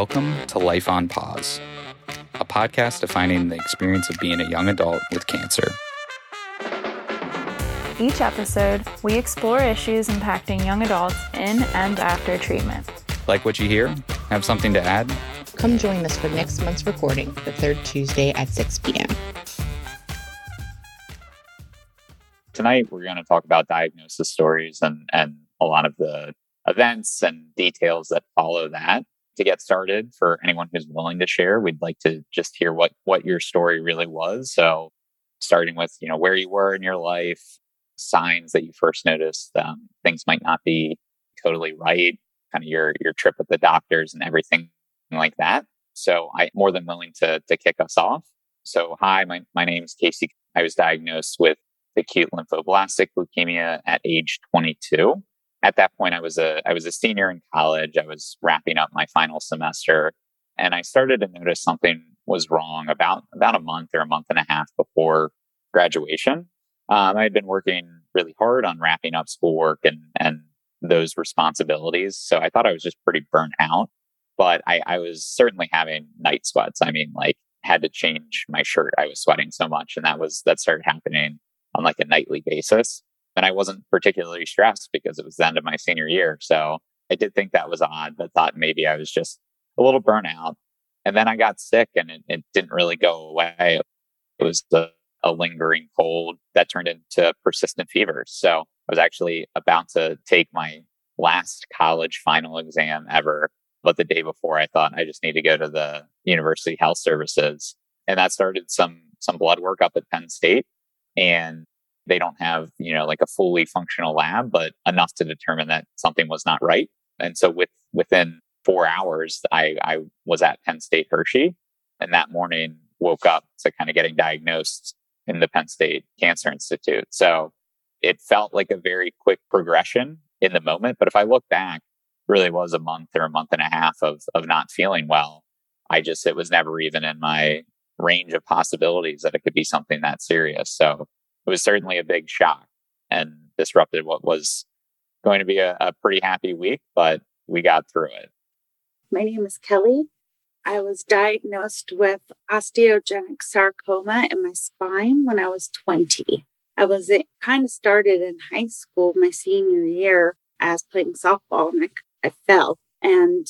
Welcome to Life on Pause, a podcast defining the experience of being a young adult with cancer. Each episode, we explore issues impacting young adults in and after treatment. Like what you hear? Have something to add? Come join us for next month's recording, the third Tuesday at 6 p.m. Tonight, we're going to talk about diagnosis stories and, and a lot of the events and details that follow that. To get started, for anyone who's willing to share, we'd like to just hear what, what your story really was. So, starting with, you know, where you were in your life, signs that you first noticed um, things might not be totally right, kind of your, your trip with the doctors and everything like that. So, I'm more than willing to, to kick us off. So, hi, my, my name's Casey. I was diagnosed with acute lymphoblastic leukemia at age 22 at that point I was a I was a senior in college. I was wrapping up my final semester and I started to notice something was wrong about about a month or a month and a half before graduation. Um, I had been working really hard on wrapping up schoolwork and and those responsibilities. So I thought I was just pretty burnt out, but I, I was certainly having night sweats. I mean, like had to change my shirt. I was sweating so much, and that was that started happening on like a nightly basis. And I wasn't particularly stressed because it was the end of my senior year. So I did think that was odd, but thought maybe I was just a little burnout. And then I got sick and it, it didn't really go away. It was a, a lingering cold that turned into persistent fever. So I was actually about to take my last college final exam ever. But the day before, I thought I just need to go to the university health services. And that started some, some blood work up at Penn State. And they don't have, you know, like a fully functional lab, but enough to determine that something was not right. And so with, within four hours, I, I was at Penn State Hershey and that morning woke up to kind of getting diagnosed in the Penn State Cancer Institute. So it felt like a very quick progression in the moment. But if I look back, really was a month or a month and a half of, of not feeling well. I just, it was never even in my range of possibilities that it could be something that serious. So it was certainly a big shock and disrupted what was going to be a, a pretty happy week, but we got through it. My name is Kelly. I was diagnosed with osteogenic sarcoma in my spine when I was 20. I was it kind of started in high school my senior year as playing softball and I, I fell and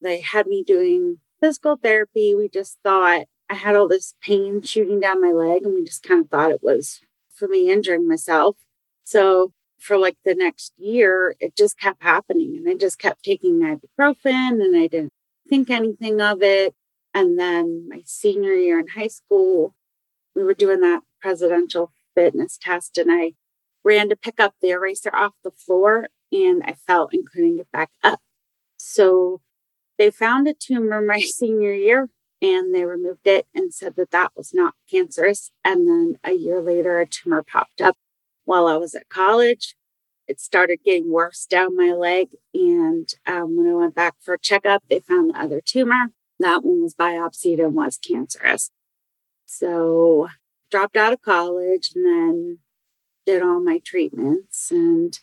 they had me doing physical therapy. We just thought I had all this pain shooting down my leg and we just kind of thought it was for me injuring myself. So for like the next year, it just kept happening. And I just kept taking ibuprofen and I didn't think anything of it. And then my senior year in high school, we were doing that presidential fitness test and I ran to pick up the eraser off the floor and I fell and couldn't get back up. So they found a tumor my senior year and they removed it and said that that was not cancerous. And then a year later, a tumor popped up while I was at college. It started getting worse down my leg. And um, when I went back for a checkup, they found the other tumor. That one was biopsied and was cancerous. So dropped out of college and then did all my treatments. And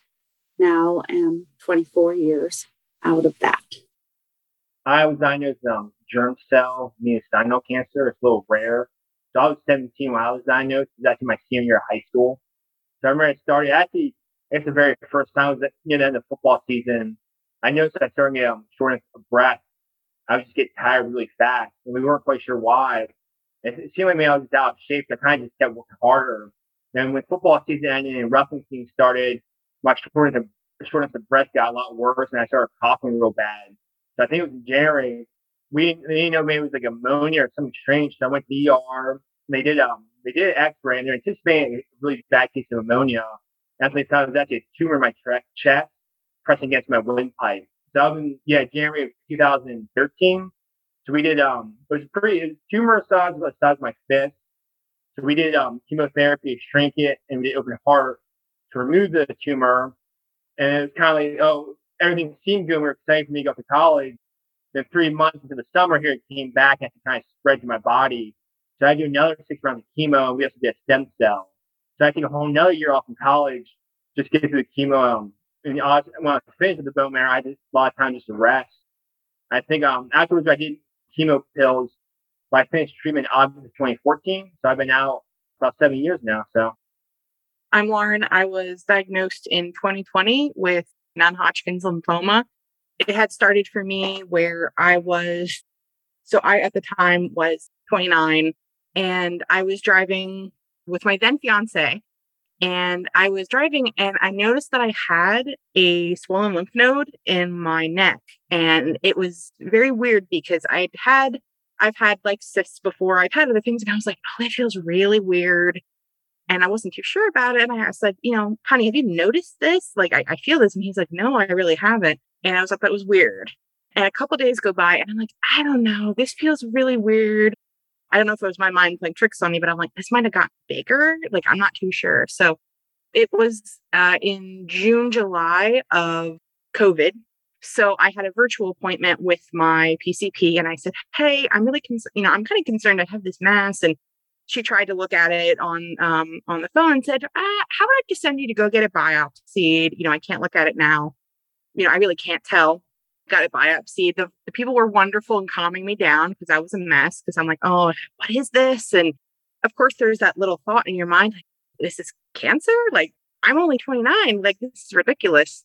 now am 24 years out of that. I was diagnosed um, germ cell mediastinal cancer. It's a little rare. So I was 17 when I was diagnosed. It was actually my senior year of high school. So I remember it started actually, it's the very first time I was, you know, in the football season. I noticed I started getting um, shortness of breath. I was just getting tired really fast and we weren't quite sure why. It seemed like me I was out of shape. I kind of just kept working harder. Then when football season ended and wrestling season started, my shortness of, shortness of breath got a lot worse and I started coughing real bad. So I think it was January we didn't know maybe it was like pneumonia or something strange. So I went to the ER. They did um they did an X-ray and they're anticipating a really bad case of pneumonia. And they found it was actually a tumor in my tra- chest pressing against my windpipe. So that was in, yeah January of 2013. So we did um it was pretty it was tumor size about the size of my fist. So we did um chemotherapy, shrink it, and we did open heart to remove the tumor. And it was kind of like oh everything seemed good. We were excited for me to go to college. Then three months into the summer here, it came back and kind of spread to my body. So I do another six rounds of chemo and we also did a stem cell. So I take a whole another year off from college, just get through the chemo. Um, and when I was finished with the bone marrow, I had a lot of time just to rest. I think um afterwards I did chemo pills. But I finished treatment August of 2014, so I've been out about seven years now. So I'm Lauren. I was diagnosed in 2020 with non-Hodgkin's lymphoma. It had started for me where I was, so I at the time was 29 and I was driving with my then fiance and I was driving and I noticed that I had a swollen lymph node in my neck. And it was very weird because I'd had, I've had like cysts before, I've had other things, and I was like, oh, that feels really weird. And I wasn't too sure about it. And I said, you know, honey, have you noticed this? Like, I, I feel this. And he's like, no, I really haven't. And I was like, that was weird. And a couple days go by and I'm like, I don't know. This feels really weird. I don't know if it was my mind playing tricks on me, but I'm like, this might have got bigger. Like, I'm not too sure. So it was uh, in June, July of COVID. So I had a virtual appointment with my PCP and I said, Hey, I'm really, cons- you know, I'm kind of concerned. I have this mass and she tried to look at it on, um, on the phone and said, ah, how about I just send you to go get it biopsied? You know, I can't look at it now. You know, I really can't tell got a biopsy. The, the people were wonderful in calming me down because I was a mess because I'm like, oh, what is this? And of course, there's that little thought in your mind, like, this is cancer? Like, I'm only 29. Like, this is ridiculous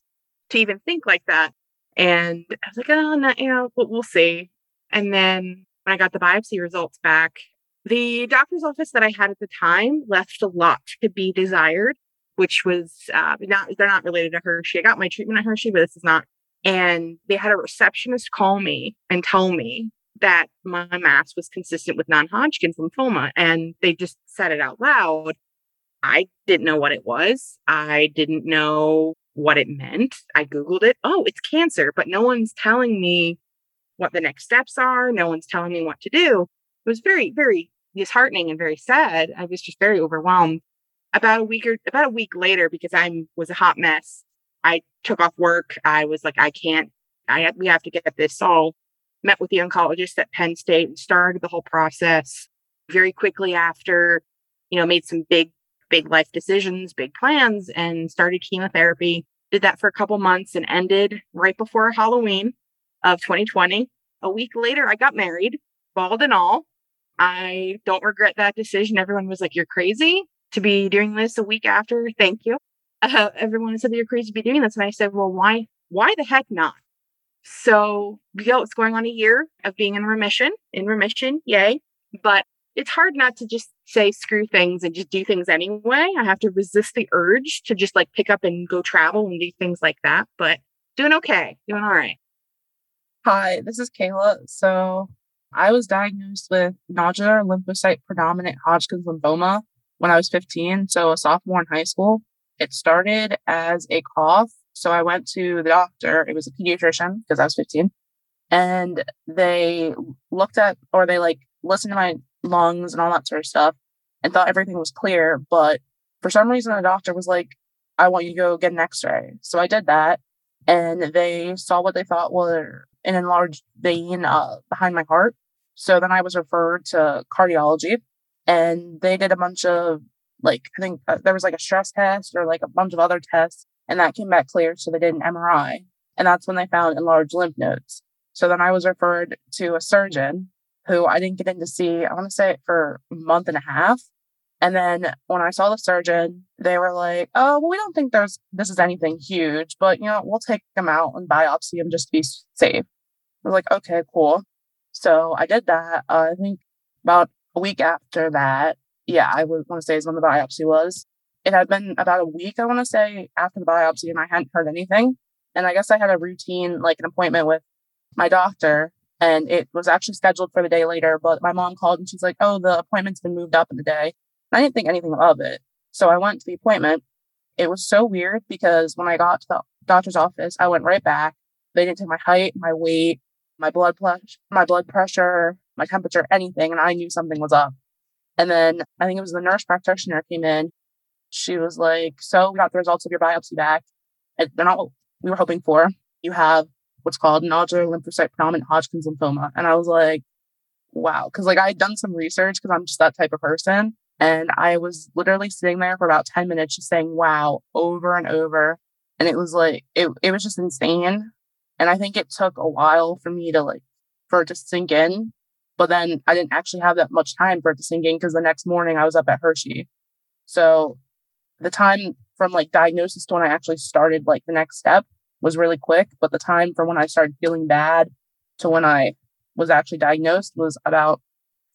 to even think like that. And I was like, oh, no, you know, we'll, we'll see. And then when I got the biopsy results back, the doctor's office that I had at the time left a lot to be desired, which was uh, not, they're not related to Hershey. I got my treatment at Hershey, but this is not and they had a receptionist call me and tell me that my mass was consistent with non-Hodgkin's lymphoma. And they just said it out loud. I didn't know what it was. I didn't know what it meant. I Googled it. Oh, it's cancer, but no one's telling me what the next steps are. No one's telling me what to do. It was very, very disheartening and very sad. I was just very overwhelmed. About a week or about a week later, because I was a hot mess, I took off work. I was like, I can't, I, we have to get this solved. Met with the oncologist at Penn State and started the whole process very quickly after, you know, made some big, big life decisions, big plans and started chemotherapy. Did that for a couple months and ended right before Halloween of 2020. A week later, I got married, bald and all. I don't regret that decision. Everyone was like, you're crazy to be doing this a week after. Thank you uh, everyone said that you're crazy to be doing this. And I said, well, why, why the heck not? So, you know, it's going on a year of being in remission, in remission, yay. But it's hard not to just say screw things and just do things anyway. I have to resist the urge to just like pick up and go travel and do things like that. But doing okay, doing all right. Hi, this is Kayla. So I was diagnosed with nodular lymphocyte predominant Hodgkin's lymphoma when I was 15, so a sophomore in high school. It started as a cough. So I went to the doctor. It was a pediatrician because I was 15. And they looked at, or they like listened to my lungs and all that sort of stuff and thought everything was clear. But for some reason, the doctor was like, I want you to go get an x ray. So I did that. And they saw what they thought were an enlarged vein uh, behind my heart. So then I was referred to cardiology and they did a bunch of like I think uh, there was like a stress test or like a bunch of other tests, and that came back clear. So they did an MRI, and that's when they found enlarged lymph nodes. So then I was referred to a surgeon who I didn't get in to see. I want to say for a month and a half. And then when I saw the surgeon, they were like, "Oh, well, we don't think there's this is anything huge, but you know, we'll take them out and biopsy him just to be safe." I was like, "Okay, cool." So I did that. Uh, I think about a week after that, yeah, I would want to say is when the biopsy was. It had been about a week, I want to say, after the biopsy, and I hadn't heard anything. And I guess I had a routine, like an appointment with my doctor, and it was actually scheduled for the day later. But my mom called and she's like, "Oh, the appointment's been moved up in the day." And I didn't think anything of it, so I went to the appointment. It was so weird because when I got to the doctor's office, I went right back. They didn't take my height, my weight, my blood pressure, my blood pressure, my temperature, anything, and I knew something was up. And then I think it was the nurse practitioner came in. She was like, So we got the results of your biopsy back. And they're not what we were hoping for. You have what's called nodular lymphocyte predominant Hodgkin's lymphoma. And I was like, wow. Cause like I had done some research because I'm just that type of person. And I was literally sitting there for about 10 minutes just saying wow over and over. And it was like, it, it was just insane. And I think it took a while for me to like, for it to sink in. But then I didn't actually have that much time for it to sink in because the next morning I was up at Hershey. So the time from like diagnosis to when I actually started like the next step was really quick. But the time from when I started feeling bad to when I was actually diagnosed was about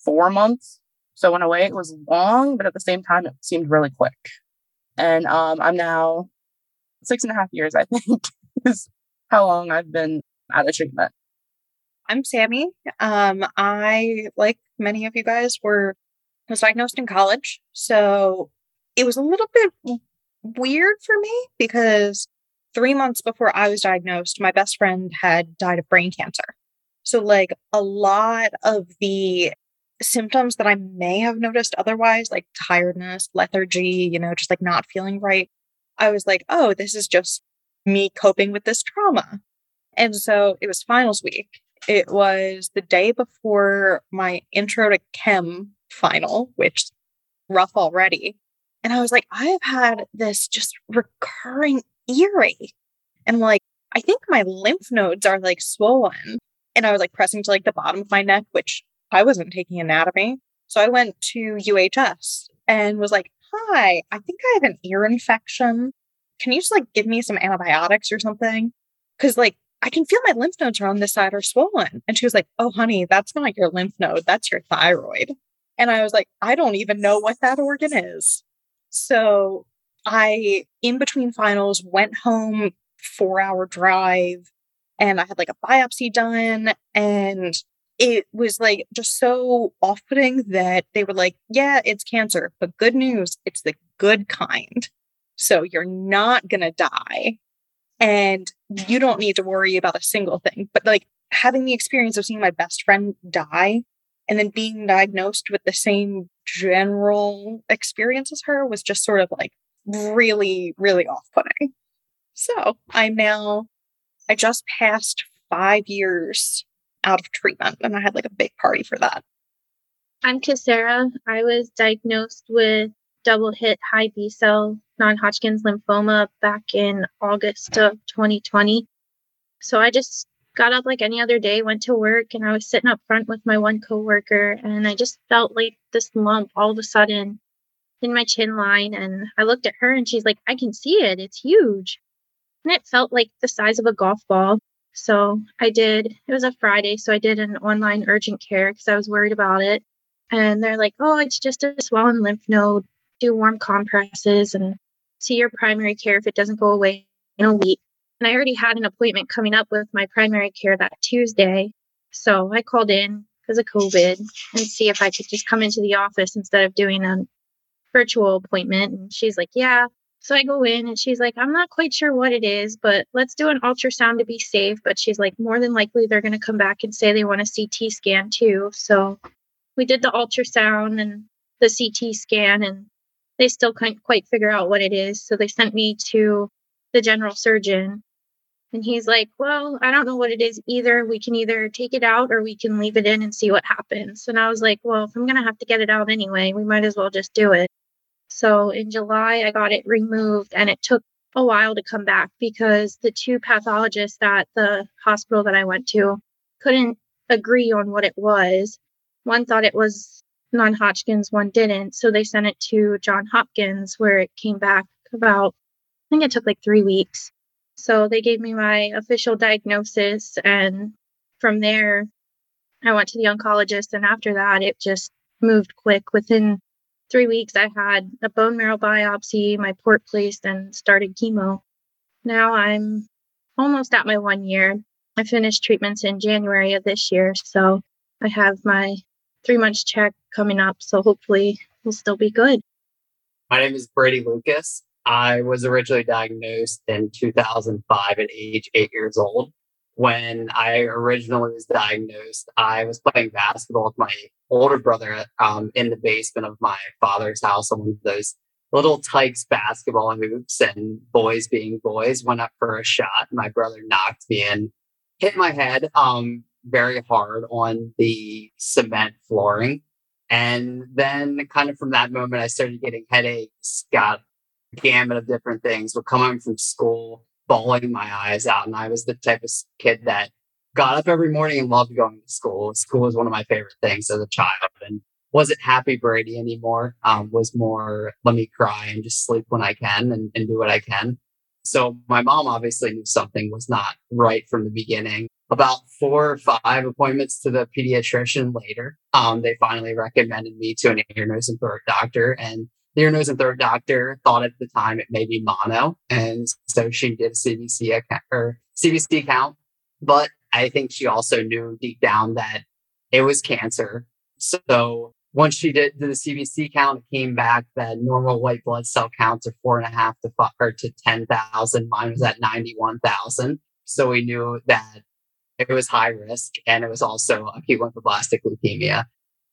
four months. So in a way it was long, but at the same time it seemed really quick. And um, I'm now six and a half years, I think, is how long I've been out of treatment. I'm Sammy. Um, I, like many of you guys, were was diagnosed in college. So it was a little bit weird for me because three months before I was diagnosed, my best friend had died of brain cancer. So, like, a lot of the symptoms that I may have noticed otherwise, like tiredness, lethargy, you know, just like not feeling right, I was like, oh, this is just me coping with this trauma. And so it was finals week. It was the day before my intro to chem final, which rough already. And I was like, I have had this just recurring eerie. And like, I think my lymph nodes are like swollen. And I was like pressing to like the bottom of my neck, which I wasn't taking anatomy. So I went to UHS and was like, Hi, I think I have an ear infection. Can you just like give me some antibiotics or something? Cause like I can feel my lymph nodes are on this side are swollen. And she was like, Oh, honey, that's not your lymph node. That's your thyroid. And I was like, I don't even know what that organ is. So I, in between finals, went home, four hour drive, and I had like a biopsy done. And it was like just so off putting that they were like, yeah, it's cancer, but good news, it's the good kind. So you're not going to die. And you don't need to worry about a single thing. But like having the experience of seeing my best friend die and then being diagnosed with the same general experience as her was just sort of like really, really off putting. So I'm now, I just passed five years out of treatment and I had like a big party for that. I'm Kasara. I was diagnosed with double hit high B cell non Hodgkin's lymphoma back in August of 2020. So I just got up like any other day, went to work, and I was sitting up front with my one coworker, and I just felt like this lump all of a sudden in my chin line. And I looked at her, and she's like, I can see it. It's huge. And it felt like the size of a golf ball. So I did, it was a Friday, so I did an online urgent care because I was worried about it. And they're like, oh, it's just a swollen lymph node. Do warm compresses and see your primary care if it doesn't go away in a week. And I already had an appointment coming up with my primary care that Tuesday. So I called in because of COVID and see if I could just come into the office instead of doing a virtual appointment. And she's like, yeah. So I go in and she's like, I'm not quite sure what it is, but let's do an ultrasound to be safe. But she's like, more than likely they're going to come back and say they want a CT scan too. So we did the ultrasound and the CT scan, and they still can't quite figure out what it is. So they sent me to the general surgeon and he's like, Well, I don't know what it is either. We can either take it out or we can leave it in and see what happens. And I was like, Well, if I'm going to have to get it out anyway, we might as well just do it. So in July, I got it removed and it took a while to come back because the two pathologists at the hospital that I went to couldn't agree on what it was. One thought it was non Hodgkin's, one didn't. So they sent it to John Hopkins, where it came back about, I think it took like three weeks. So they gave me my official diagnosis. And from there, I went to the oncologist. And after that, it just moved quick. Within three weeks, I had a bone marrow biopsy, my port placed, and started chemo. Now I'm almost at my one year. I finished treatments in January of this year. So I have my three months check coming up. So hopefully we'll still be good. My name is Brady Lucas. I was originally diagnosed in 2005 at age eight years old. When I originally was diagnosed, I was playing basketball with my older brother um, in the basement of my father's house on one of those little Tikes basketball hoops and boys being boys went up for a shot. My brother knocked me in, hit my head um, very hard on the cement flooring. And then kind of from that moment, I started getting headaches, got gamut of different things. We're coming from school bawling my eyes out. And I was the type of kid that got up every morning and loved going to school. School was one of my favorite things as a child and wasn't happy Brady anymore. Um, was more let me cry and just sleep when I can and, and do what I can. So my mom obviously knew something was not right from the beginning. About four or five appointments to the pediatrician later, um, they finally recommended me to an ear, nose, and throat doctor. And the ear, nose, and throat doctor thought at the time it may be mono. And so she did a CBC account or CBC count. But I think she also knew deep down that it was cancer. So once she did the CBC count, it came back that normal white blood cell counts are four and a half to five, or to 10,000. Mine was at 91,000. So we knew that it was high risk and it was also acute lymphoblastic leukemia.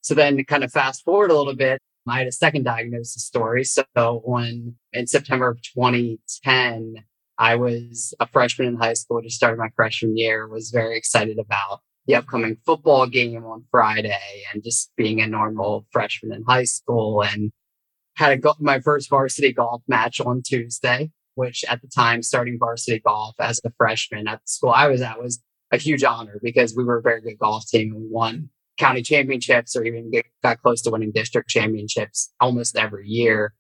So then kind of fast forward a little bit, I had a second diagnosis story. So when in September of 2010, I was a freshman in high school, just started my freshman year, was very excited about the upcoming football game on Friday and just being a normal freshman in high school and had a go- my first varsity golf match on Tuesday, which at the time starting varsity golf as a freshman at the school I was at was a huge honor because we were a very good golf team and we won county championships or even get, got close to winning district championships almost every year.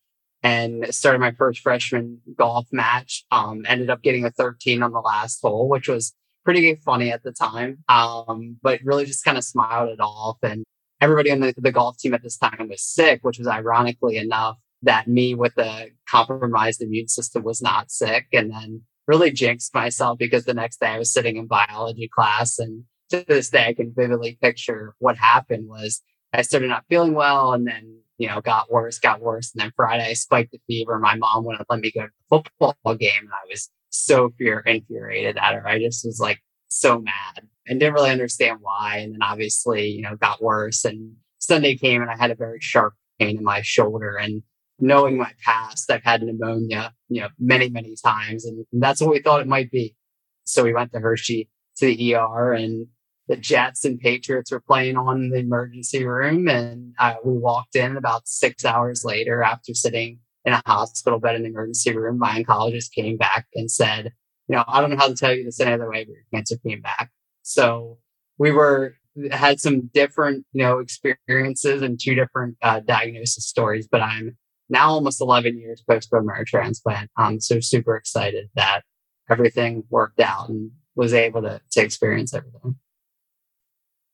And started my first freshman golf match. Um, ended up getting a 13 on the last hole, which was pretty funny at the time. Um, but really just kind of smiled it off. And everybody on the, the golf team at this time was sick, which was ironically enough that me with a compromised immune system was not sick. And then really jinxed myself because the next day I was sitting in biology class and to this day I can vividly picture what happened was I started not feeling well and then, you know, got worse, got worse. And then Friday I spiked the fever. My mom wouldn't let me go to the football game and I was so fear infuriated at her. I just was like so mad and didn't really understand why. And then obviously, you know, got worse and Sunday came and I had a very sharp pain in my shoulder and knowing my past, I've had pneumonia, you know, many, many times. And that's what we thought it might be. So we went to Hershey to the ER and the Jets and Patriots were playing on the emergency room. And uh, we walked in about six hours later after sitting in a hospital bed in the emergency room. My oncologist came back and said, you know, I don't know how to tell you this any other way, but your cancer came back. So we were had some different, you know, experiences and two different uh, diagnosis stories, but I'm now almost 11 years post bone marrow transplant. I'm so super excited that everything worked out and was able to, to experience everything.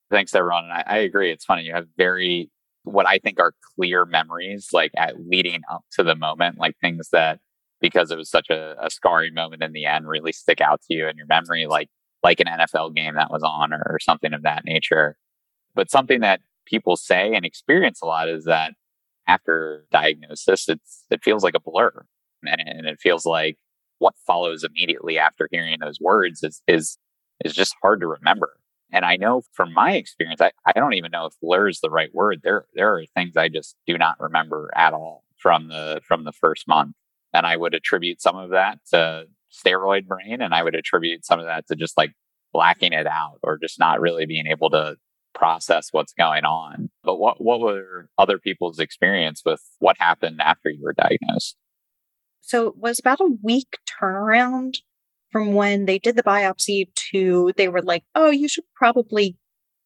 Thanks, everyone. And I, I agree. It's funny. You have very, what I think are clear memories, like at leading up to the moment, like things that, because it was such a, a scarring moment in the end, really stick out to you in your memory, like, like an NFL game that was on or, or something of that nature. But something that people say and experience a lot is that after diagnosis, it's it feels like a blur, and, and it feels like what follows immediately after hearing those words is is is just hard to remember. And I know from my experience, I, I don't even know if blur is the right word. There there are things I just do not remember at all from the from the first month. And I would attribute some of that to steroid brain and I would attribute some of that to just like blacking it out or just not really being able to process what's going on. But what what were other people's experience with what happened after you were diagnosed? So it was about a week turnaround from when they did the biopsy to they were like, "Oh, you should probably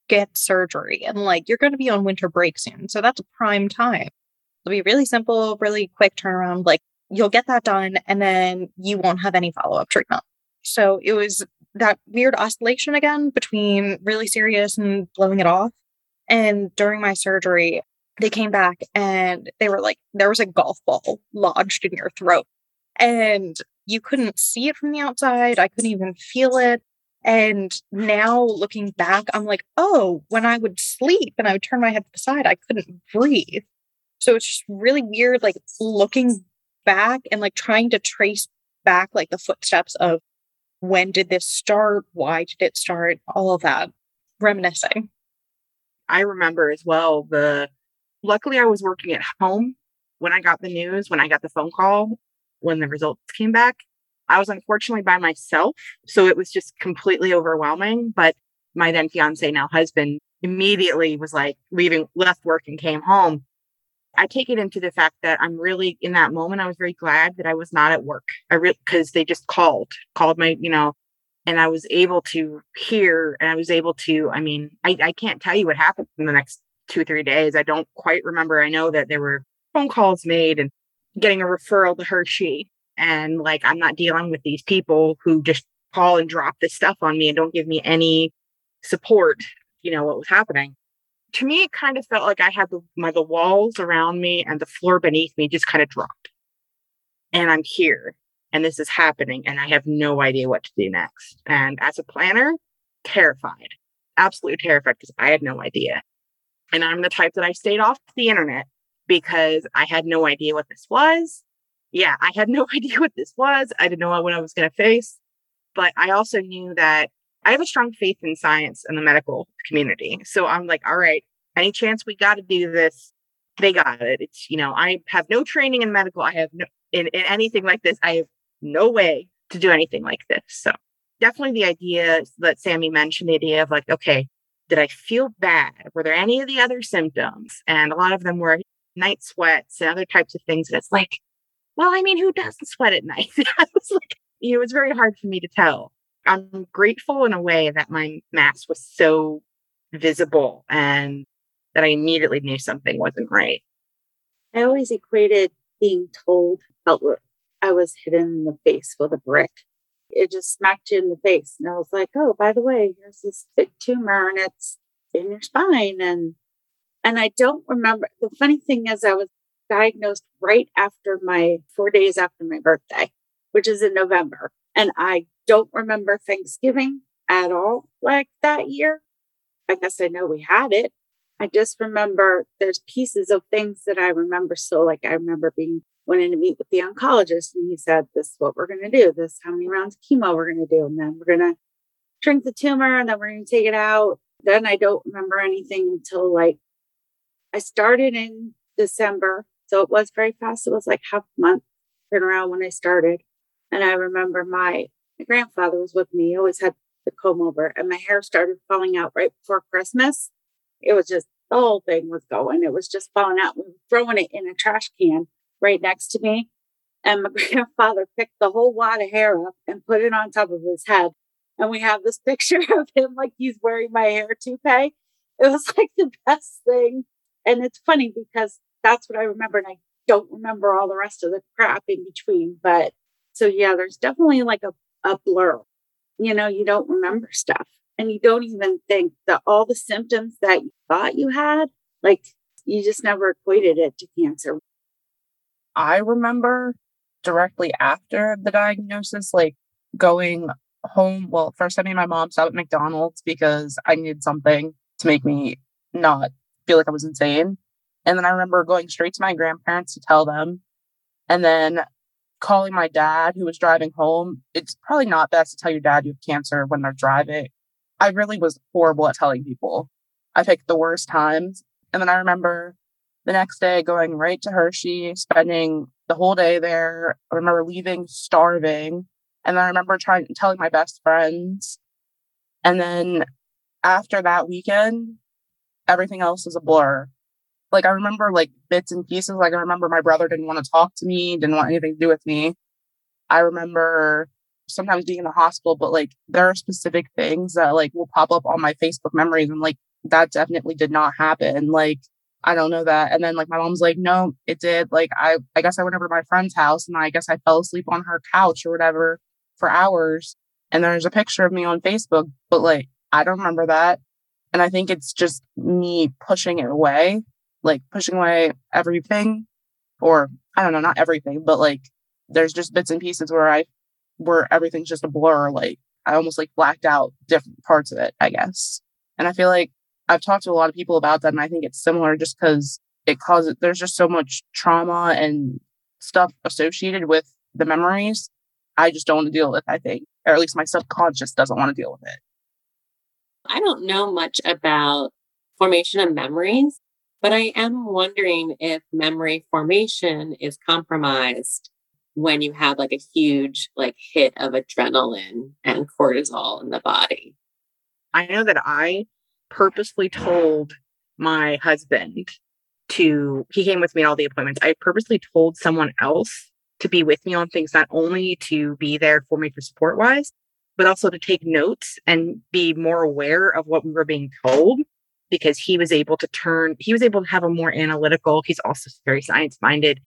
get surgery." And like, you're going to be on winter break soon. So that's a prime time. It'll be really simple, really quick turnaround. Like, you'll get that done and then you won't have any follow-up treatment. So it was that weird oscillation again between really serious and blowing it off. And during my surgery, they came back and they were like, there was a golf ball lodged in your throat. And you couldn't see it from the outside. I couldn't even feel it. And now looking back, I'm like, oh, when I would sleep and I would turn my head to the side, I couldn't breathe. So it's just really weird, like looking back and like trying to trace back like the footsteps of when did this start? Why did it start? All of that reminiscing. I remember as well the luckily I was working at home when I got the news, when I got the phone call, when the results came back. I was unfortunately by myself. So it was just completely overwhelming. But my then fiance, now husband, immediately was like leaving, left work and came home. I take it into the fact that I'm really in that moment. I was very glad that I was not at work. I really because they just called, called my, you know, and I was able to hear and I was able to. I mean, I, I can't tell you what happened in the next two or three days. I don't quite remember. I know that there were phone calls made and getting a referral to Hershey, and like I'm not dealing with these people who just call and drop this stuff on me and don't give me any support. You know what was happening to me, it kind of felt like I had the, my, the walls around me and the floor beneath me just kind of dropped. And I'm here and this is happening and I have no idea what to do next. And as a planner, terrified, absolutely terrified because I had no idea. And I'm the type that I stayed off the internet because I had no idea what this was. Yeah, I had no idea what this was. I didn't know what I was going to face. But I also knew that I have a strong faith in science and the medical community. So I'm like, all right, any chance we got to do this, they got it. It's, you know, I have no training in medical. I have no, in, in anything like this, I have no way to do anything like this. So definitely the idea that Sammy mentioned, the idea of like, okay, did I feel bad? Were there any of the other symptoms? And a lot of them were night sweats and other types of things. And it's like, well, I mean, who doesn't sweat at night? I was like, you know, it was very hard for me to tell. I'm grateful in a way that my mass was so visible and that I immediately knew something wasn't right. I always equated being told I was hit in the face with a brick. It just smacked you in the face. And I was like, oh, by the way, here's this big tumor and it's in your spine. And and I don't remember the funny thing is I was diagnosed right after my four days after my birthday, which is in November. And I don't remember Thanksgiving at all like that year. I guess I know we had it. I just remember there's pieces of things that I remember. So, like, I remember being went in to meet with the oncologist, and he said, "This is what we're going to do. This is how many rounds of chemo we're going to do, and then we're going to shrink the tumor, and then we're going to take it out." Then I don't remember anything until like I started in December, so it was very fast. It was like half a month turnaround when I started, and I remember my my grandfather was with me. He always had the comb over, and my hair started falling out right before Christmas. It was just the whole thing was going. It was just falling out. We were throwing it in a trash can right next to me. And my grandfather picked the whole wad of hair up and put it on top of his head. And we have this picture of him like he's wearing my hair toupee. It was like the best thing. And it's funny because that's what I remember. And I don't remember all the rest of the crap in between. But so, yeah, there's definitely like a a blur. You know, you don't remember stuff and you don't even think that all the symptoms that you thought you had, like you just never equated it to cancer. I remember directly after the diagnosis, like going home. Well, first I made my mom stop at McDonald's because I needed something to make me not feel like I was insane. And then I remember going straight to my grandparents to tell them. And then calling my dad who was driving home. It's probably not best to tell your dad you have cancer when they're driving. I really was horrible at telling people. I picked the worst times. And then I remember the next day going right to Hershey, spending the whole day there. I remember leaving starving. And then I remember trying telling my best friends. And then after that weekend, everything else is a blur like I remember like bits and pieces. Like I remember my brother didn't want to talk to me, didn't want anything to do with me. I remember sometimes being in the hospital, but like there are specific things that like will pop up on my Facebook memories and like that definitely did not happen. Like I don't know that. And then like my mom's like, no, it did. Like I I guess I went over to my friend's house and I guess I fell asleep on her couch or whatever for hours. And there's a picture of me on Facebook, but like I don't remember that. And I think it's just me pushing it away like pushing away everything or I don't know, not everything, but like there's just bits and pieces where I where everything's just a blur. Like I almost like blacked out different parts of it, I guess. And I feel like I've talked to a lot of people about that and I think it's similar just because it causes there's just so much trauma and stuff associated with the memories. I just don't want to deal with, I think. Or at least my subconscious doesn't want to deal with it. I don't know much about formation of memories. But I am wondering if memory formation is compromised when you have like a huge like hit of adrenaline and cortisol in the body. I know that I purposely told my husband to, he came with me all the appointments. I purposely told someone else to be with me on things, not only to be there for me for support wise, but also to take notes and be more aware of what we were being told because he was able to turn, he was able to have a more analytical, he's also very science minded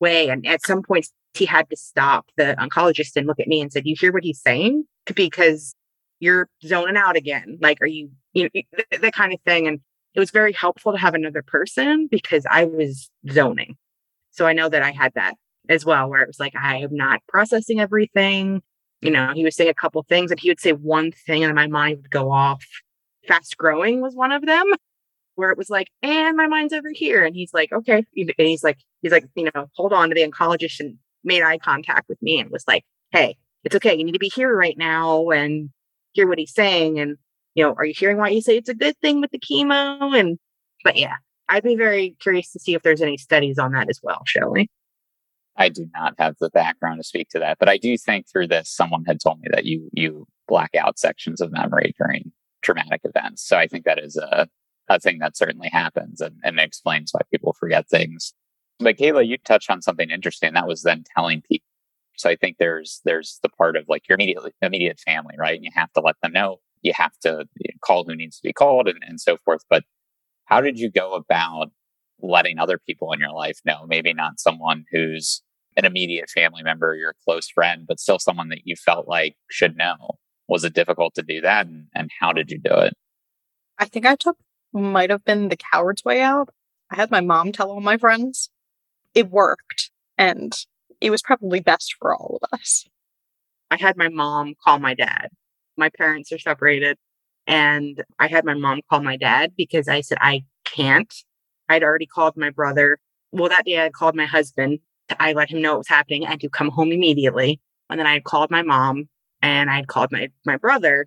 way. And at some points, he had to stop the oncologist and look at me and said, You hear what he's saying? Because you're zoning out again. Like, are you, you know, that kind of thing. And it was very helpful to have another person because I was zoning. So I know that I had that as well, where it was like, I am not processing everything. You know, he would say a couple things and he would say one thing and my mind would go off. Fast growing was one of them where it was like, and my mind's over here. And he's like, okay. And he's like, he's like, you know, hold on to the oncologist and made eye contact with me and was like, hey, it's okay. You need to be here right now and hear what he's saying. And, you know, are you hearing why you say it's a good thing with the chemo? And, but yeah, I'd be very curious to see if there's any studies on that as well, shall we? I do not have the background to speak to that, but I do think through this, someone had told me that you you black out sections of memory during traumatic events. So I think that is a a thing that certainly happens and, and explains why people forget things. But Kayla, you touched on something interesting. That was then telling people. So I think there's there's the part of like your immediate immediate family, right? And you have to let them know. You have to call who needs to be called and, and so forth. But how did you go about letting other people in your life know? Maybe not someone who's an immediate family member, your close friend, but still someone that you felt like should know. Was it difficult to do that? And, and how did you do it? I think I took might have been the coward's way out. I had my mom tell all my friends. It worked, and it was probably best for all of us. I had my mom call my dad. My parents are separated, and I had my mom call my dad because I said, I can't. I'd already called my brother. Well, that day I called my husband. I let him know what was happening and to come home immediately. And then I had called my mom and I had called my, my brother.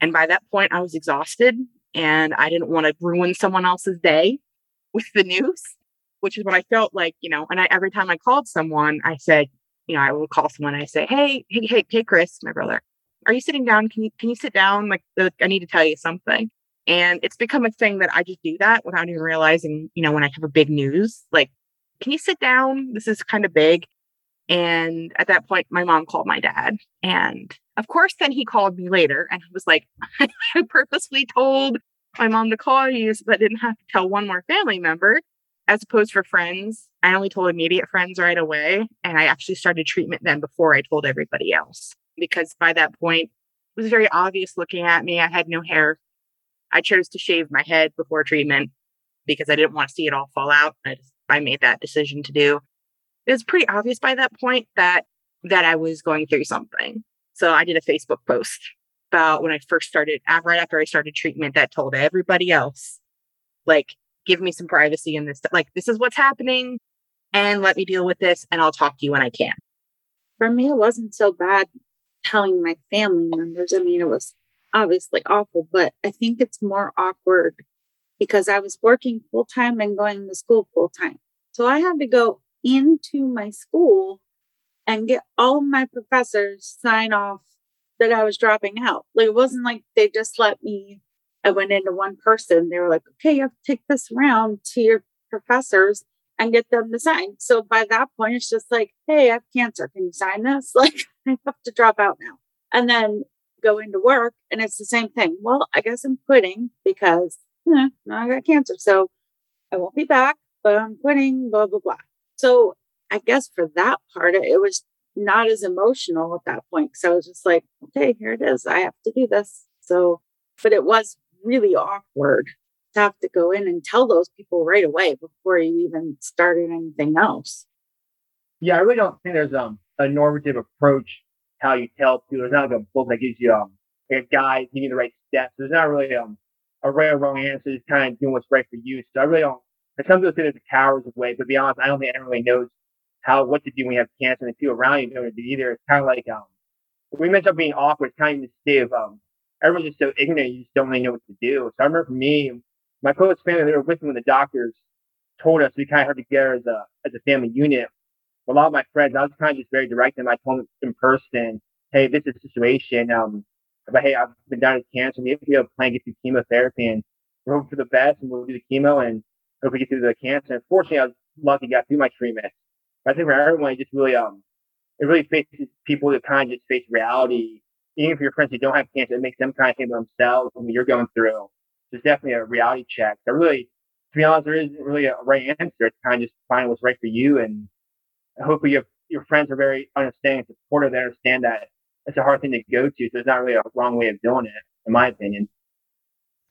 And by that point, I was exhausted and I didn't want to ruin someone else's day with the news, which is what I felt like, you know. And I, every time I called someone, I said, you know, I would call someone I say, hey, hey, hey, hey, Chris, my brother, are you sitting down? Can you can you sit down? Like, I need to tell you something. And it's become a thing that I just do that without even realizing, you know, when I have a big news, like, can you sit down? This is kind of big. And at that point, my mom called my dad. And of course, then he called me later and he was like, I purposely told my mom to call you so I didn't have to tell one more family member as opposed for friends. I only told immediate friends right away. And I actually started treatment then before I told everybody else because by that point, it was very obvious looking at me. I had no hair. I chose to shave my head before treatment because I didn't want to see it all fall out. I, just, I made that decision to do it was pretty obvious by that point that that I was going through something. So I did a Facebook post about when I first started, right after I started treatment, that told everybody else, like, give me some privacy in this. Like, this is what's happening, and let me deal with this, and I'll talk to you when I can. For me, it wasn't so bad telling my family members. I mean, it was obviously awful, but I think it's more awkward because I was working full time and going to school full time. So I had to go into my school and get all my professors sign off that I was dropping out. Like it wasn't like they just let me I went into one person. They were like, okay, you have to take this around to your professors and get them to sign. So by that point, it's just like, hey, I have cancer. Can you sign this? Like, I have to drop out now. And then go into work, and it's the same thing. Well, I guess I'm quitting because eh, I got cancer. So I won't be back, but I'm quitting, blah, blah, blah. So I guess for that part, it was not as emotional at that point. So I was just like, okay, here it is. I have to do this. So, but it was really awkward to have to go in and tell those people right away before you even started anything else. Yeah, I really don't think there's um, a normative approach how you tell people. There's not like a book that gives you um, a guide, you the right steps. There's not really um, a right or wrong answer. It's kind of doing what's right for you. So I really don't and some people say there's a coward's of way, but to be honest, I don't think anyone really knows how what to do when you have cancer, and the people around you don't know what to do either. It's kind of like um, we mentioned being awkward. It's kind of the state of um, everyone's just so ignorant, you just don't really know what to do. So I remember for me, my close family, they were with me when the doctors told us we kind of had together as a as a family unit. A lot of my friends, I was kind of just very direct, and I told them in person, "Hey, this is the situation. Um, but hey, I've been diagnosed with cancer. Maybe we have a plan to get through chemotherapy, and we're hoping for the best, and we'll do the chemo, and hopefully get through the cancer. Unfortunately, I was lucky to get through my treatment. But I think for everyone, it just really, um, it really faces people that kind of just face reality. Even for your friends who don't have cancer, it makes them kind of think of themselves and what you're going through. It's definitely a reality check. So really, to be honest, there isn't really a right answer. It's kind of just finding what's right for you. And hopefully your, your friends are very understanding, supportive. They understand that it's a hard thing to go to. So there's not really a wrong way of doing it, in my opinion.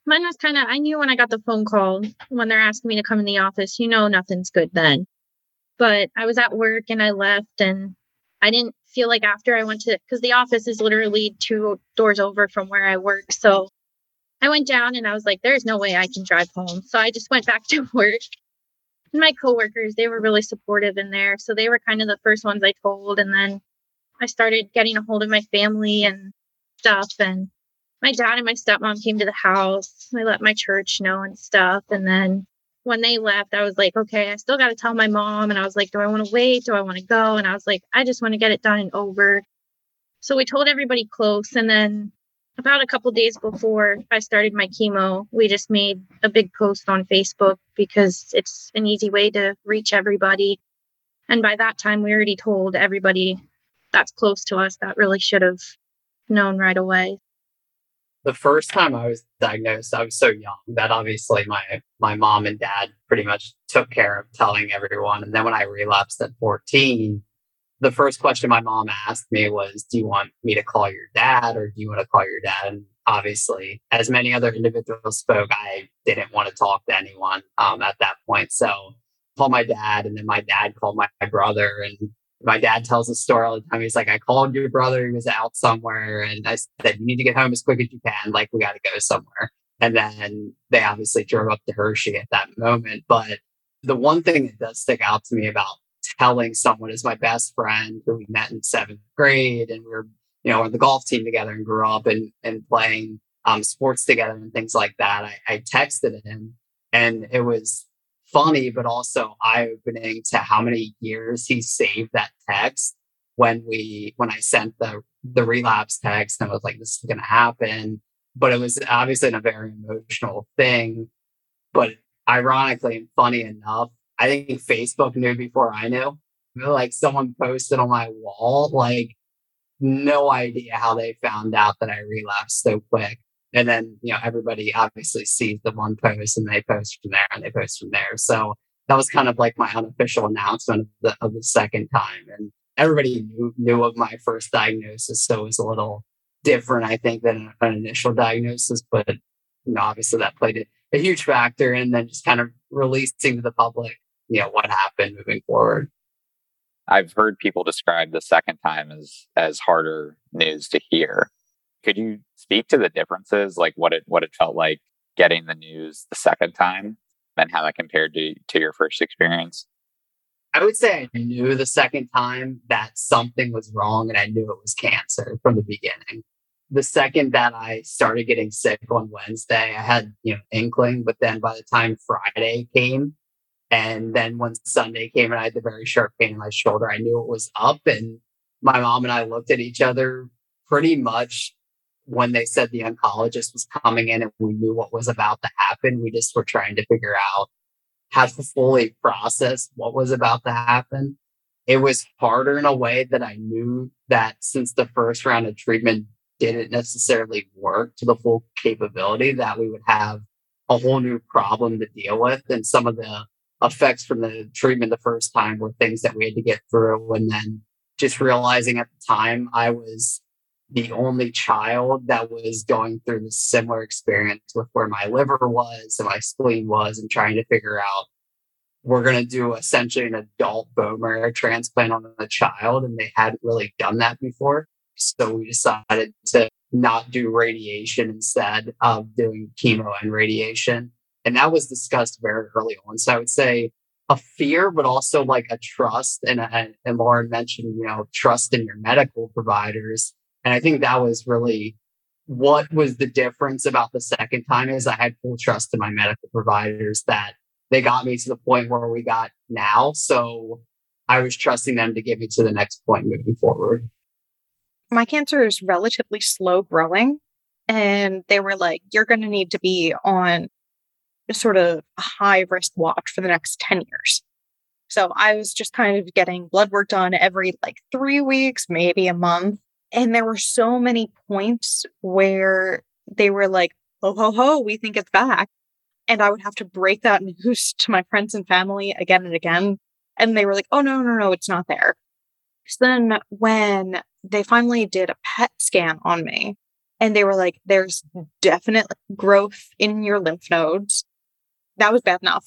Mine was kind of, I knew when I got the phone call when they're asking me to come in the office, you know, nothing's good then. But I was at work and I left and I didn't feel like after I went to, because the office is literally two doors over from where I work. So I went down and I was like, there's no way I can drive home. So I just went back to work. And my coworkers, they were really supportive in there. So they were kind of the first ones I told. And then I started getting a hold of my family and stuff. And my dad and my stepmom came to the house. I let my church know and stuff. And then when they left, I was like, okay, I still got to tell my mom. And I was like, do I want to wait? Do I want to go? And I was like, I just want to get it done and over. So we told everybody close. And then about a couple days before I started my chemo, we just made a big post on Facebook because it's an easy way to reach everybody. And by that time, we already told everybody that's close to us that really should have known right away. The first time I was diagnosed, I was so young that obviously my my mom and dad pretty much took care of telling everyone. And then when I relapsed at 14, the first question my mom asked me was, Do you want me to call your dad or do you want to call your dad? And obviously, as many other individuals spoke, I didn't want to talk to anyone um, at that point. So called my dad, and then my dad called my, my brother. And my dad tells a story all the time. He's like, I called your brother, he was out somewhere, and I said, You need to get home as quick as you can. Like, we got to go somewhere. And then they obviously drove up to Hershey at that moment. But the one thing that does stick out to me about telling someone is my best friend who we met in seventh grade and we were, you know, on the golf team together and grew up and, and playing um, sports together and things like that. I, I texted him and it was funny, but also eye opening to how many years he saved that text when we, when I sent the, the relapse text and I was like, this is to happen. But it was obviously a very emotional thing. But ironically and funny enough, I think Facebook knew before I knew. Like someone posted on my wall, like no idea how they found out that I relapsed so quick. And then, you know, everybody obviously sees the one post and they post from there and they post from there. So that was kind of like my unofficial announcement of the, of the second time. And everybody knew, knew of my first diagnosis. So it was a little different, I think, than an initial diagnosis. But, you know, obviously that played a, huge factor. And then just kind of releasing to the public you know what happened moving forward i've heard people describe the second time as as harder news to hear could you speak to the differences like what it what it felt like getting the news the second time and how that compared to to your first experience i would say i knew the second time that something was wrong and i knew it was cancer from the beginning the second that I started getting sick on Wednesday, I had, you know, inkling, but then by the time Friday came, and then when Sunday came and I had the very sharp pain in my shoulder, I knew it was up. And my mom and I looked at each other pretty much when they said the oncologist was coming in and we knew what was about to happen. We just were trying to figure out how to fully process what was about to happen. It was harder in a way that I knew that since the first round of treatment didn't necessarily work to the full capability that we would have a whole new problem to deal with. And some of the effects from the treatment the first time were things that we had to get through. And then just realizing at the time I was the only child that was going through this similar experience with where my liver was and my spleen was and trying to figure out we're going to do essentially an adult bone marrow transplant on a child and they hadn't really done that before so we decided to not do radiation instead of doing chemo and radiation and that was discussed very early on. So I would say a fear, but also like a trust. And, and, and Lauren mentioned, you know, trust in your medical providers. And I think that was really what was the difference about the second time is I had full trust in my medical providers that they got me to the point where we got now. So I was trusting them to get me to the next point moving forward. My cancer is relatively slow growing. And they were like, you're going to need to be on sort of a high risk watch for the next 10 years. So I was just kind of getting blood work done every like three weeks, maybe a month. And there were so many points where they were like, ho, ho, ho, we think it's back. And I would have to break that news to my friends and family again and again. And they were like, oh, no, no, no, it's not there. So then when they finally did a PET scan on me and they were like, there's definite growth in your lymph nodes, that was bad enough.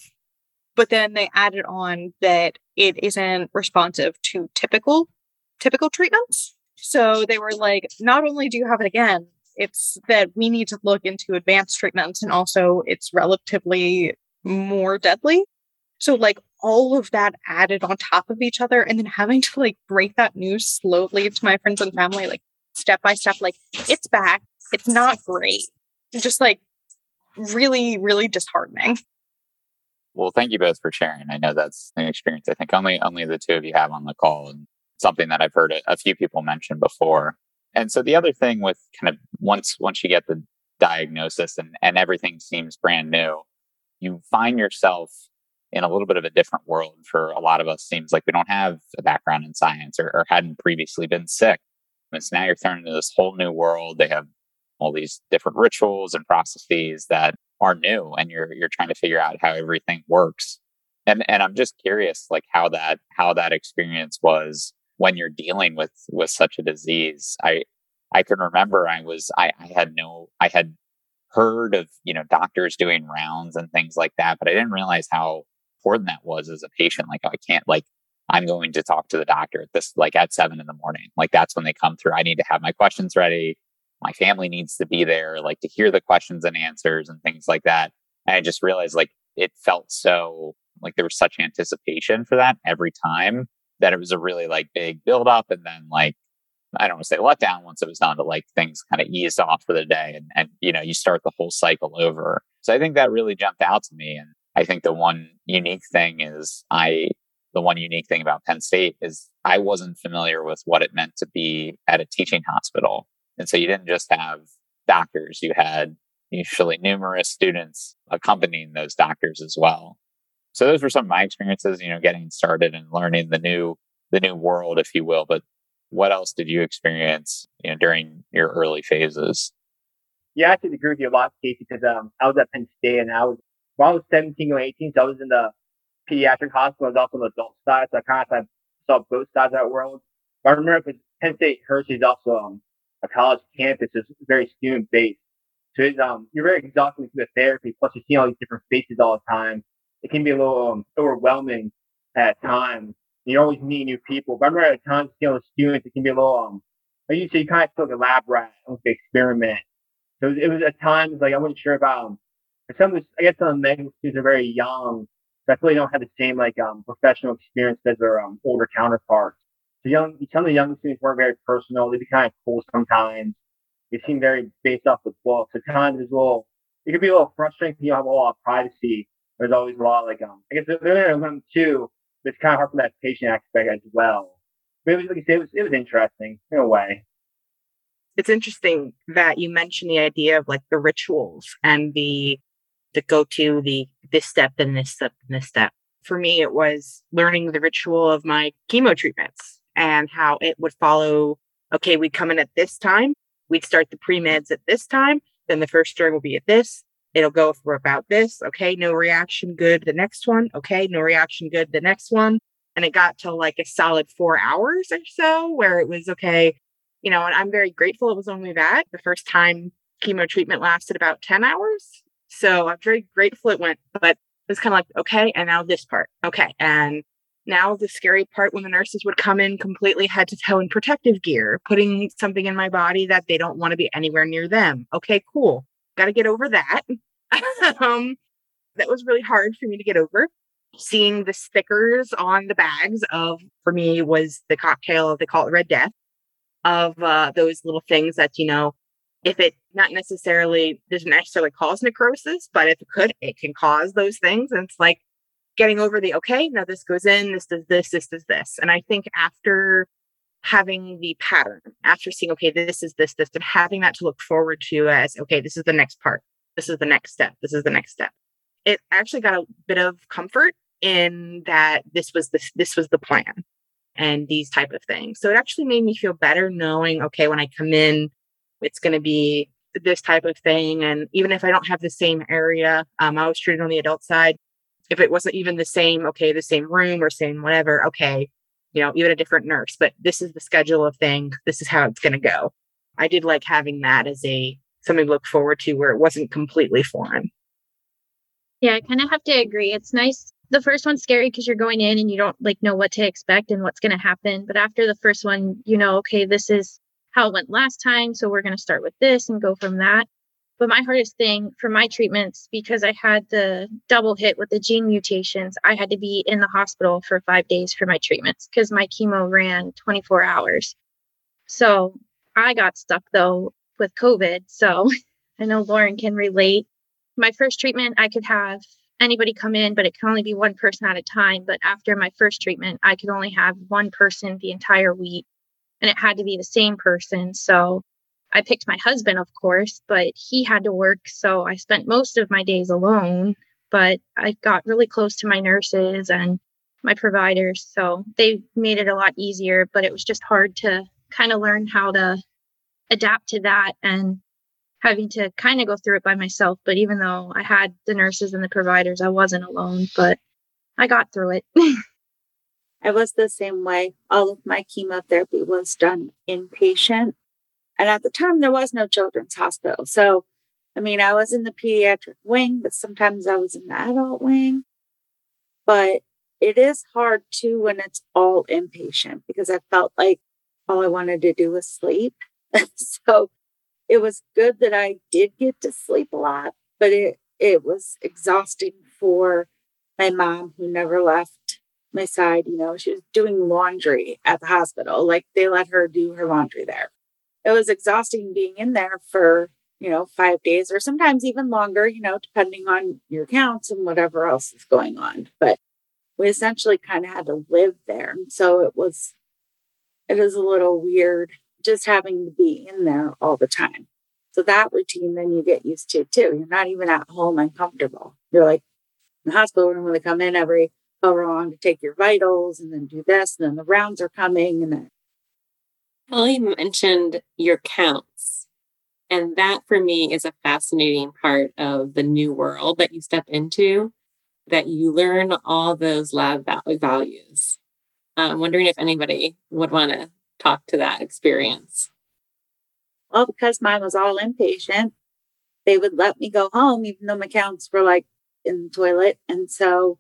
But then they added on that it isn't responsive to typical typical treatments. So they were like, not only do you have it again, it's that we need to look into advanced treatments and also it's relatively more deadly. So like all of that added on top of each other and then having to like break that news slowly to my friends and family, like step by step, like it's back. It's not great. Just like really, really disheartening. Well, thank you both for sharing. I know that's an experience I think only only the two of you have on the call and something that I've heard a, a few people mention before. And so the other thing with kind of once once you get the diagnosis and, and everything seems brand new, you find yourself in a little bit of a different world for a lot of us. Seems like we don't have a background in science or, or hadn't previously been sick. And so now you're thrown into this whole new world. They have all these different rituals and processes that are new and you're you're trying to figure out how everything works. And and I'm just curious like how that how that experience was when you're dealing with with such a disease. I I can remember I was I, I had no I had heard of, you know, doctors doing rounds and things like that, but I didn't realize how important that was as a patient. Like I can't like I'm going to talk to the doctor at this like at seven in the morning. Like that's when they come through. I need to have my questions ready my family needs to be there, like to hear the questions and answers and things like that. And I just realized like it felt so like there was such anticipation for that every time that it was a really like big build up and then like I don't want to say letdown once it was done to like things kind of eased off for the day and, and you know you start the whole cycle over. So I think that really jumped out to me. And I think the one unique thing is I the one unique thing about Penn State is I wasn't familiar with what it meant to be at a teaching hospital. And so you didn't just have doctors, you had usually numerous students accompanying those doctors as well. So those were some of my experiences, you know, getting started and learning the new the new world, if you will. But what else did you experience, you know, during your early phases? Yeah, I actually agree with you a lot, Casey, because um, I was at Penn State and I was when I was 17 or 18, so I was in the pediatric hospital, I was also on the adult side, so I kind of saw both sides of that world. But I remember because Penn State Hershey is also um, a college campus is very student based. So it's, um, you're very exhausted with the therapy. Plus, you're seeing all these different faces all the time. It can be a little um, overwhelming at times. You always meet new people. But I remember at times seeing the students, it can be a little, um, like you say, you kind of feel like a lab rat, almost the experiment. So it was, it was at times like I wasn't sure about, um, some of the, I guess some of the medical students are very young. So I feel like they don't have the same like um, professional experience as their um, older counterparts the young, some of the young students weren't very personal. They'd be kind of cool sometimes. They seem very based off the book. So kind of a little, it could be a little frustrating you don't have a lot of privacy. There's always a lot like, um, I guess they're there them too, it's kind of hard for that patient aspect as well. But it was, like I said, it was, it was interesting in a way. It's interesting that you mentioned the idea of like the rituals and the, the go to the, this step and this step and this step. For me, it was learning the ritual of my chemo treatments and how it would follow. Okay, we'd come in at this time. We'd start the pre meds at this time. Then the first drug will be at this. It'll go for about this. Okay, no reaction, good. The next one. Okay, no reaction, good. The next one. And it got to like a solid four hours or so where it was okay, you know, and I'm very grateful it was only that. The first time chemo treatment lasted about 10 hours. So I'm very grateful it went, but it was kind of like, okay, and now this part. Okay. And now the scary part when the nurses would come in completely head to toe in protective gear, putting something in my body that they don't want to be anywhere near them. Okay, cool. Got to get over that. um, that was really hard for me to get over. Seeing the stickers on the bags of, for me, was the cocktail, they call it Red Death, of uh, those little things that, you know, if it not necessarily doesn't necessarily cause necrosis, but if it could, it can cause those things. And it's like, getting over the okay, now this goes in, this does this, this does this. And I think after having the pattern, after seeing, okay, this is this, this, and having that to look forward to as, okay, this is the next part. This is the next step. This is the next step. it actually got a bit of comfort in that this was this this was the plan and these type of things. So it actually made me feel better knowing, okay, when I come in, it's going to be this type of thing. And even if I don't have the same area, um, I was treated on the adult side. If it wasn't even the same, okay, the same room or same whatever, okay, you know, even a different nurse, but this is the schedule of things. This is how it's going to go. I did like having that as a something to look forward to where it wasn't completely foreign. Yeah, I kind of have to agree. It's nice. The first one's scary because you're going in and you don't like know what to expect and what's going to happen. But after the first one, you know, okay, this is how it went last time. So we're going to start with this and go from that. But my hardest thing for my treatments, because I had the double hit with the gene mutations, I had to be in the hospital for five days for my treatments because my chemo ran 24 hours. So I got stuck though with COVID. So I know Lauren can relate. My first treatment, I could have anybody come in, but it can only be one person at a time. But after my first treatment, I could only have one person the entire week, and it had to be the same person. So I picked my husband, of course, but he had to work. So I spent most of my days alone, but I got really close to my nurses and my providers. So they made it a lot easier, but it was just hard to kind of learn how to adapt to that and having to kind of go through it by myself. But even though I had the nurses and the providers, I wasn't alone, but I got through it. I was the same way. All of my chemotherapy was done inpatient. And at the time, there was no children's hospital. So, I mean, I was in the pediatric wing, but sometimes I was in the adult wing. But it is hard too when it's all inpatient because I felt like all I wanted to do was sleep. so it was good that I did get to sleep a lot, but it, it was exhausting for my mom who never left my side. You know, she was doing laundry at the hospital. Like they let her do her laundry there. It was exhausting being in there for, you know, five days or sometimes even longer, you know, depending on your counts and whatever else is going on. But we essentially kind of had to live there. So it was, it is a little weird just having to be in there all the time. So that routine then you get used to too. You're not even at home and comfortable. You're like in the hospital room when they come in every however long to take your vitals and then do this, and then the rounds are coming and then Kelly mentioned your counts. And that for me is a fascinating part of the new world that you step into, that you learn all those lab values. Uh, I'm wondering if anybody would want to talk to that experience? Well, because mine was all inpatient, they would let me go home, even though my counts were like in the toilet. And so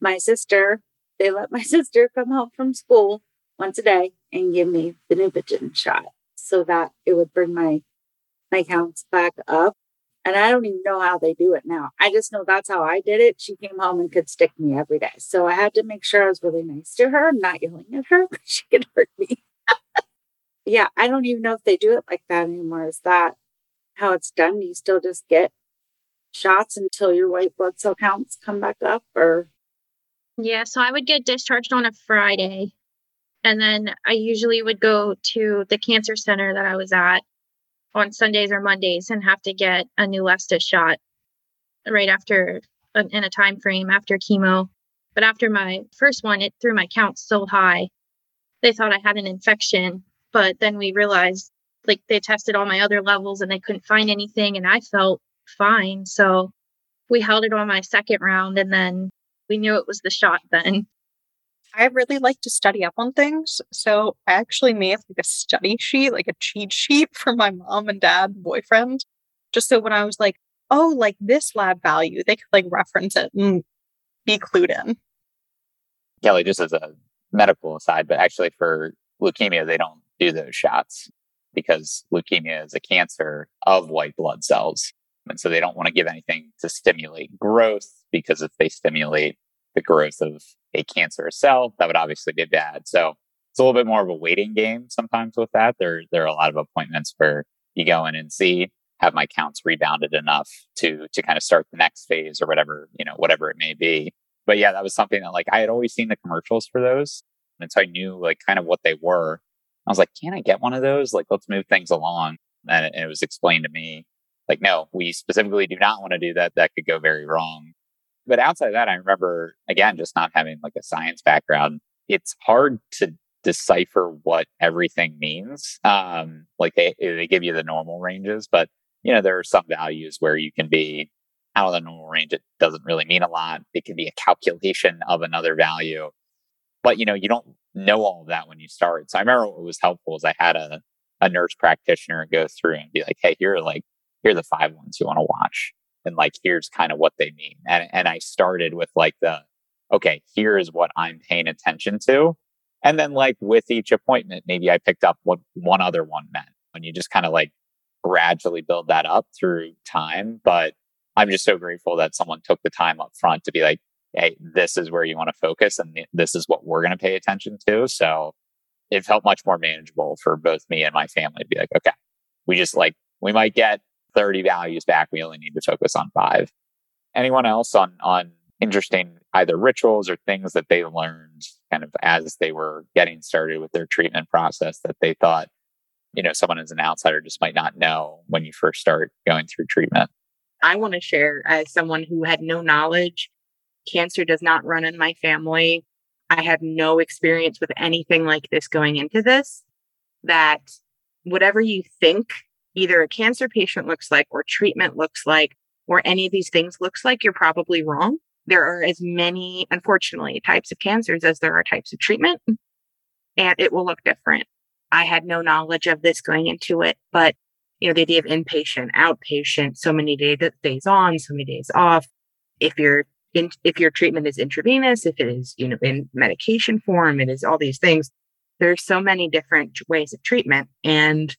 my sister, they let my sister come home from school once a day and give me the Neupogen shot so that it would bring my my counts back up. And I don't even know how they do it now. I just know that's how I did it. She came home and could stick me every day. So I had to make sure I was really nice to her, not yelling at her. She could hurt me yeah, I don't even know if they do it like that anymore. Is that how it's done? Do you still just get shots until your white blood cell counts come back up or? Yeah, so I would get discharged on a Friday. And then I usually would go to the cancer center that I was at on Sundays or Mondays and have to get a Neulasta shot right after um, in a time frame after chemo. But after my first one, it threw my counts so high. They thought I had an infection but then we realized like they tested all my other levels and they couldn't find anything and I felt fine. So we held it on my second round and then we knew it was the shot then. I really like to study up on things. So I actually made like a study sheet, like a cheat sheet for my mom and dad and boyfriend. Just so when I was like, oh, like this lab value, they could like reference it and be clued in. Kelly, just as a medical aside, but actually for leukemia, they don't do those shots because leukemia is a cancer of white blood cells. And so they don't want to give anything to stimulate growth because if they stimulate the growth of a cancerous cell, that would obviously be bad. So it's a little bit more of a waiting game sometimes with that. There, there are a lot of appointments where you go in and see, have my counts rebounded enough to, to kind of start the next phase or whatever, you know, whatever it may be. But yeah, that was something that like I had always seen the commercials for those. And so I knew like kind of what they were. I was like, can I get one of those? Like, let's move things along. And it, it was explained to me, like, no, we specifically do not want to do that. That could go very wrong. But outside of that, I remember again, just not having like a science background. It's hard to decipher what everything means. Um, like they, they give you the normal ranges, but you know, there are some values where you can be out of the normal range. It doesn't really mean a lot. It can be a calculation of another value, but you know, you don't know all of that when you start. So I remember what was helpful is I had a, a nurse practitioner go through and be like, Hey, here are like, here are the five ones you want to watch. And like, here's kind of what they mean. And, and I started with like the, okay, here is what I'm paying attention to. And then like with each appointment, maybe I picked up what one other one meant. And you just kind of like gradually build that up through time. But I'm just so grateful that someone took the time up front to be like, Hey, this is where you want to focus and this is what we're going to pay attention to. So it felt much more manageable for both me and my family to be like, okay, we just like, we might get 30 values back. We only need to focus on five. Anyone else on, on interesting either rituals or things that they learned kind of as they were getting started with their treatment process that they thought, you know, someone as an outsider just might not know when you first start going through treatment? I want to share as someone who had no knowledge. Cancer does not run in my family. I had no experience with anything like this going into this. That whatever you think either a cancer patient looks like or treatment looks like or any of these things looks like, you're probably wrong. There are as many, unfortunately, types of cancers as there are types of treatment, and it will look different. I had no knowledge of this going into it, but you know, the idea of inpatient, outpatient, so many day, days on, so many days off. If your if your treatment is intravenous, if it is you know in medication form, it is all these things. There's so many different ways of treatment, and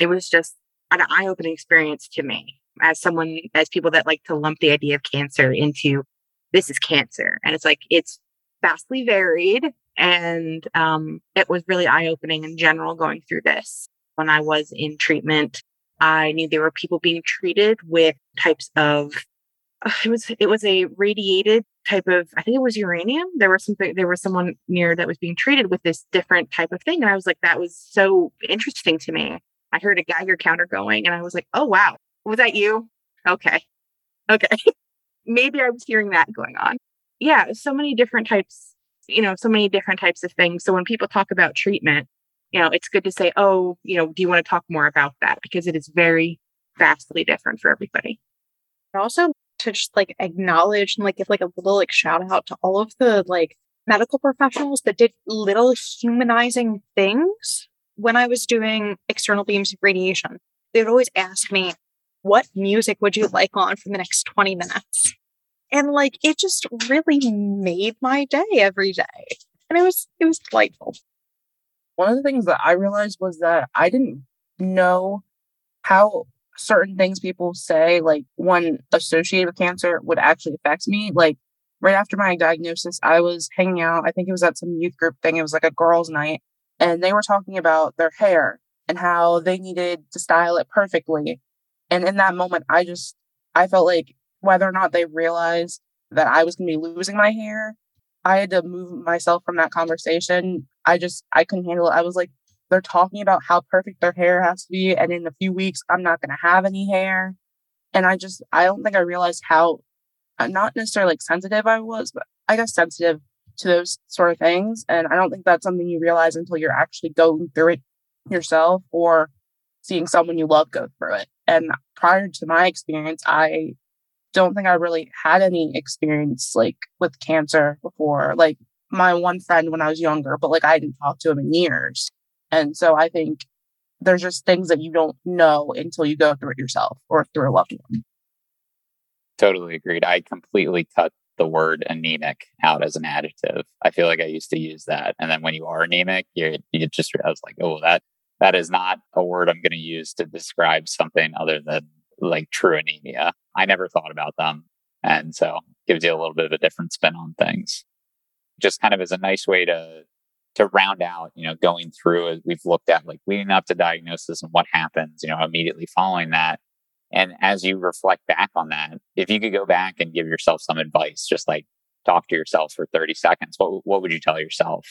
it was just an eye-opening experience to me as someone as people that like to lump the idea of cancer into this is cancer. And it's like, it's vastly varied. And um, it was really eye opening in general going through this. When I was in treatment, I knew there were people being treated with types of, it was, it was a radiated type of, I think it was uranium. There was something, there was someone near that was being treated with this different type of thing. And I was like, that was so interesting to me. I heard a Geiger counter going and I was like, oh, wow. Was that you? Okay. Okay. maybe I was hearing that going on. Yeah, so many different types, you know, so many different types of things. So when people talk about treatment, you know, it's good to say, oh, you know, do you want to talk more about that? Because it is very vastly different for everybody. Also to just like acknowledge and like give like a little like shout out to all of the like medical professionals that did little humanizing things when I was doing external beams of radiation. They would always ask me, what music would you like on for the next 20 minutes? And like, it just really made my day every day. And it was, it was delightful. One of the things that I realized was that I didn't know how certain things people say, like when associated with cancer, would actually affect me. Like right after my diagnosis, I was hanging out. I think it was at some youth group thing. It was like a girls' night. And they were talking about their hair and how they needed to style it perfectly. And in that moment, I just, I felt like whether or not they realized that I was going to be losing my hair, I had to move myself from that conversation. I just, I couldn't handle it. I was like, they're talking about how perfect their hair has to be. And in a few weeks, I'm not going to have any hair. And I just, I don't think I realized how, uh, not necessarily like sensitive I was, but I guess sensitive to those sort of things. And I don't think that's something you realize until you're actually going through it yourself or seeing someone you love go through it. And prior to my experience, I don't think I really had any experience like with cancer before. Like my one friend when I was younger, but like I didn't talk to him in years. And so I think there's just things that you don't know until you go through it yourself or through a loved one. Totally agreed. I completely cut the word anemic out as an adjective. I feel like I used to use that. And then when you are anemic, you you just I was like, oh, that that is not a word I'm going to use to describe something other than like true anemia. I never thought about them. And so gives you a little bit of a different spin on things. Just kind of as a nice way to to round out, you know, going through as we've looked at like leading up to diagnosis and what happens, you know, immediately following that. And as you reflect back on that, if you could go back and give yourself some advice, just like talk to yourself for 30 seconds, what what would you tell yourself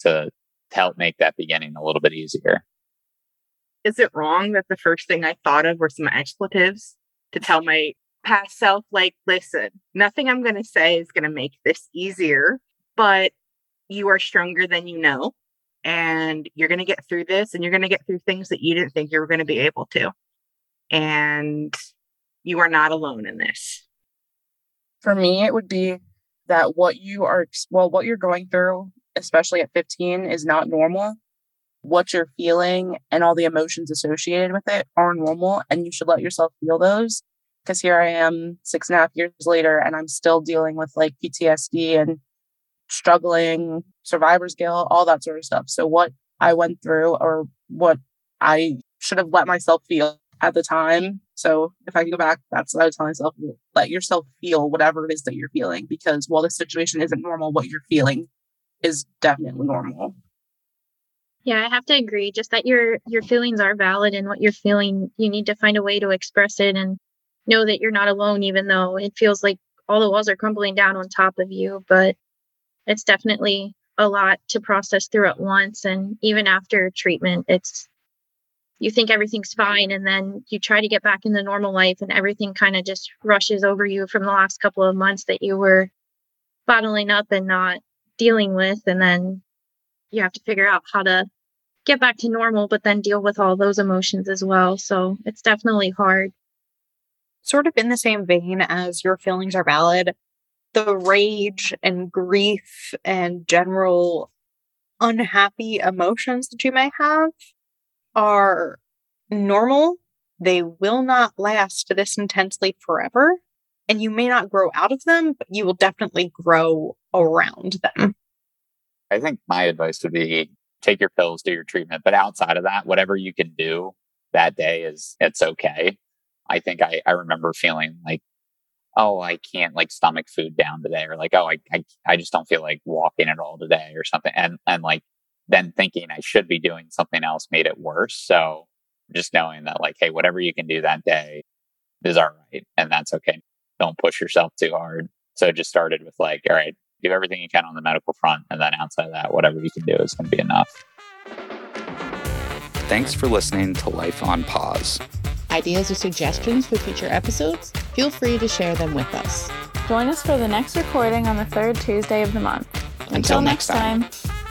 to, to help make that beginning a little bit easier? is it wrong that the first thing I thought of were some expletives to tell my past self, like, listen, nothing I'm going to say is going to make this easier, but you are stronger than you know. And you're going to get through this and you're going to get through things that you didn't think you were going to be able to. And you are not alone in this. For me, it would be that what you are, well, what you're going through, especially at 15, is not normal. What you're feeling and all the emotions associated with it are normal, and you should let yourself feel those. Because here I am six and a half years later, and I'm still dealing with like PTSD and struggling, survivor's guilt, all that sort of stuff. So, what I went through, or what I should have let myself feel at the time. So, if I can go back, that's what I would tell myself let yourself feel whatever it is that you're feeling, because while the situation isn't normal, what you're feeling is definitely normal. Yeah, I have to agree. Just that your your feelings are valid and what you're feeling, you need to find a way to express it and know that you're not alone, even though it feels like all the walls are crumbling down on top of you. But it's definitely a lot to process through at once. And even after treatment, it's you think everything's fine and then you try to get back into normal life and everything kind of just rushes over you from the last couple of months that you were bottling up and not dealing with and then you have to figure out how to get back to normal but then deal with all those emotions as well. So it's definitely hard. Sort of in the same vein as your feelings are valid the rage and grief and general unhappy emotions that you may have are normal. They will not last this intensely forever. And you may not grow out of them, but you will definitely grow around them. I think my advice would be take your pills, do your treatment. But outside of that, whatever you can do that day is it's okay. I think I, I remember feeling like, oh, I can't like stomach food down today, or like, oh, I, I I just don't feel like walking at all today or something. And and like then thinking I should be doing something else made it worse. So just knowing that like, hey, whatever you can do that day is all right. And that's okay. Don't push yourself too hard. So just started with like, all right, do everything you can on the medical front. And then outside of that, whatever you can do is going to be enough. Thanks for listening to Life on Pause. Ideas or suggestions for future episodes? Feel free to share them with us. Join us for the next recording on the third Tuesday of the month. Until, Until next time. time.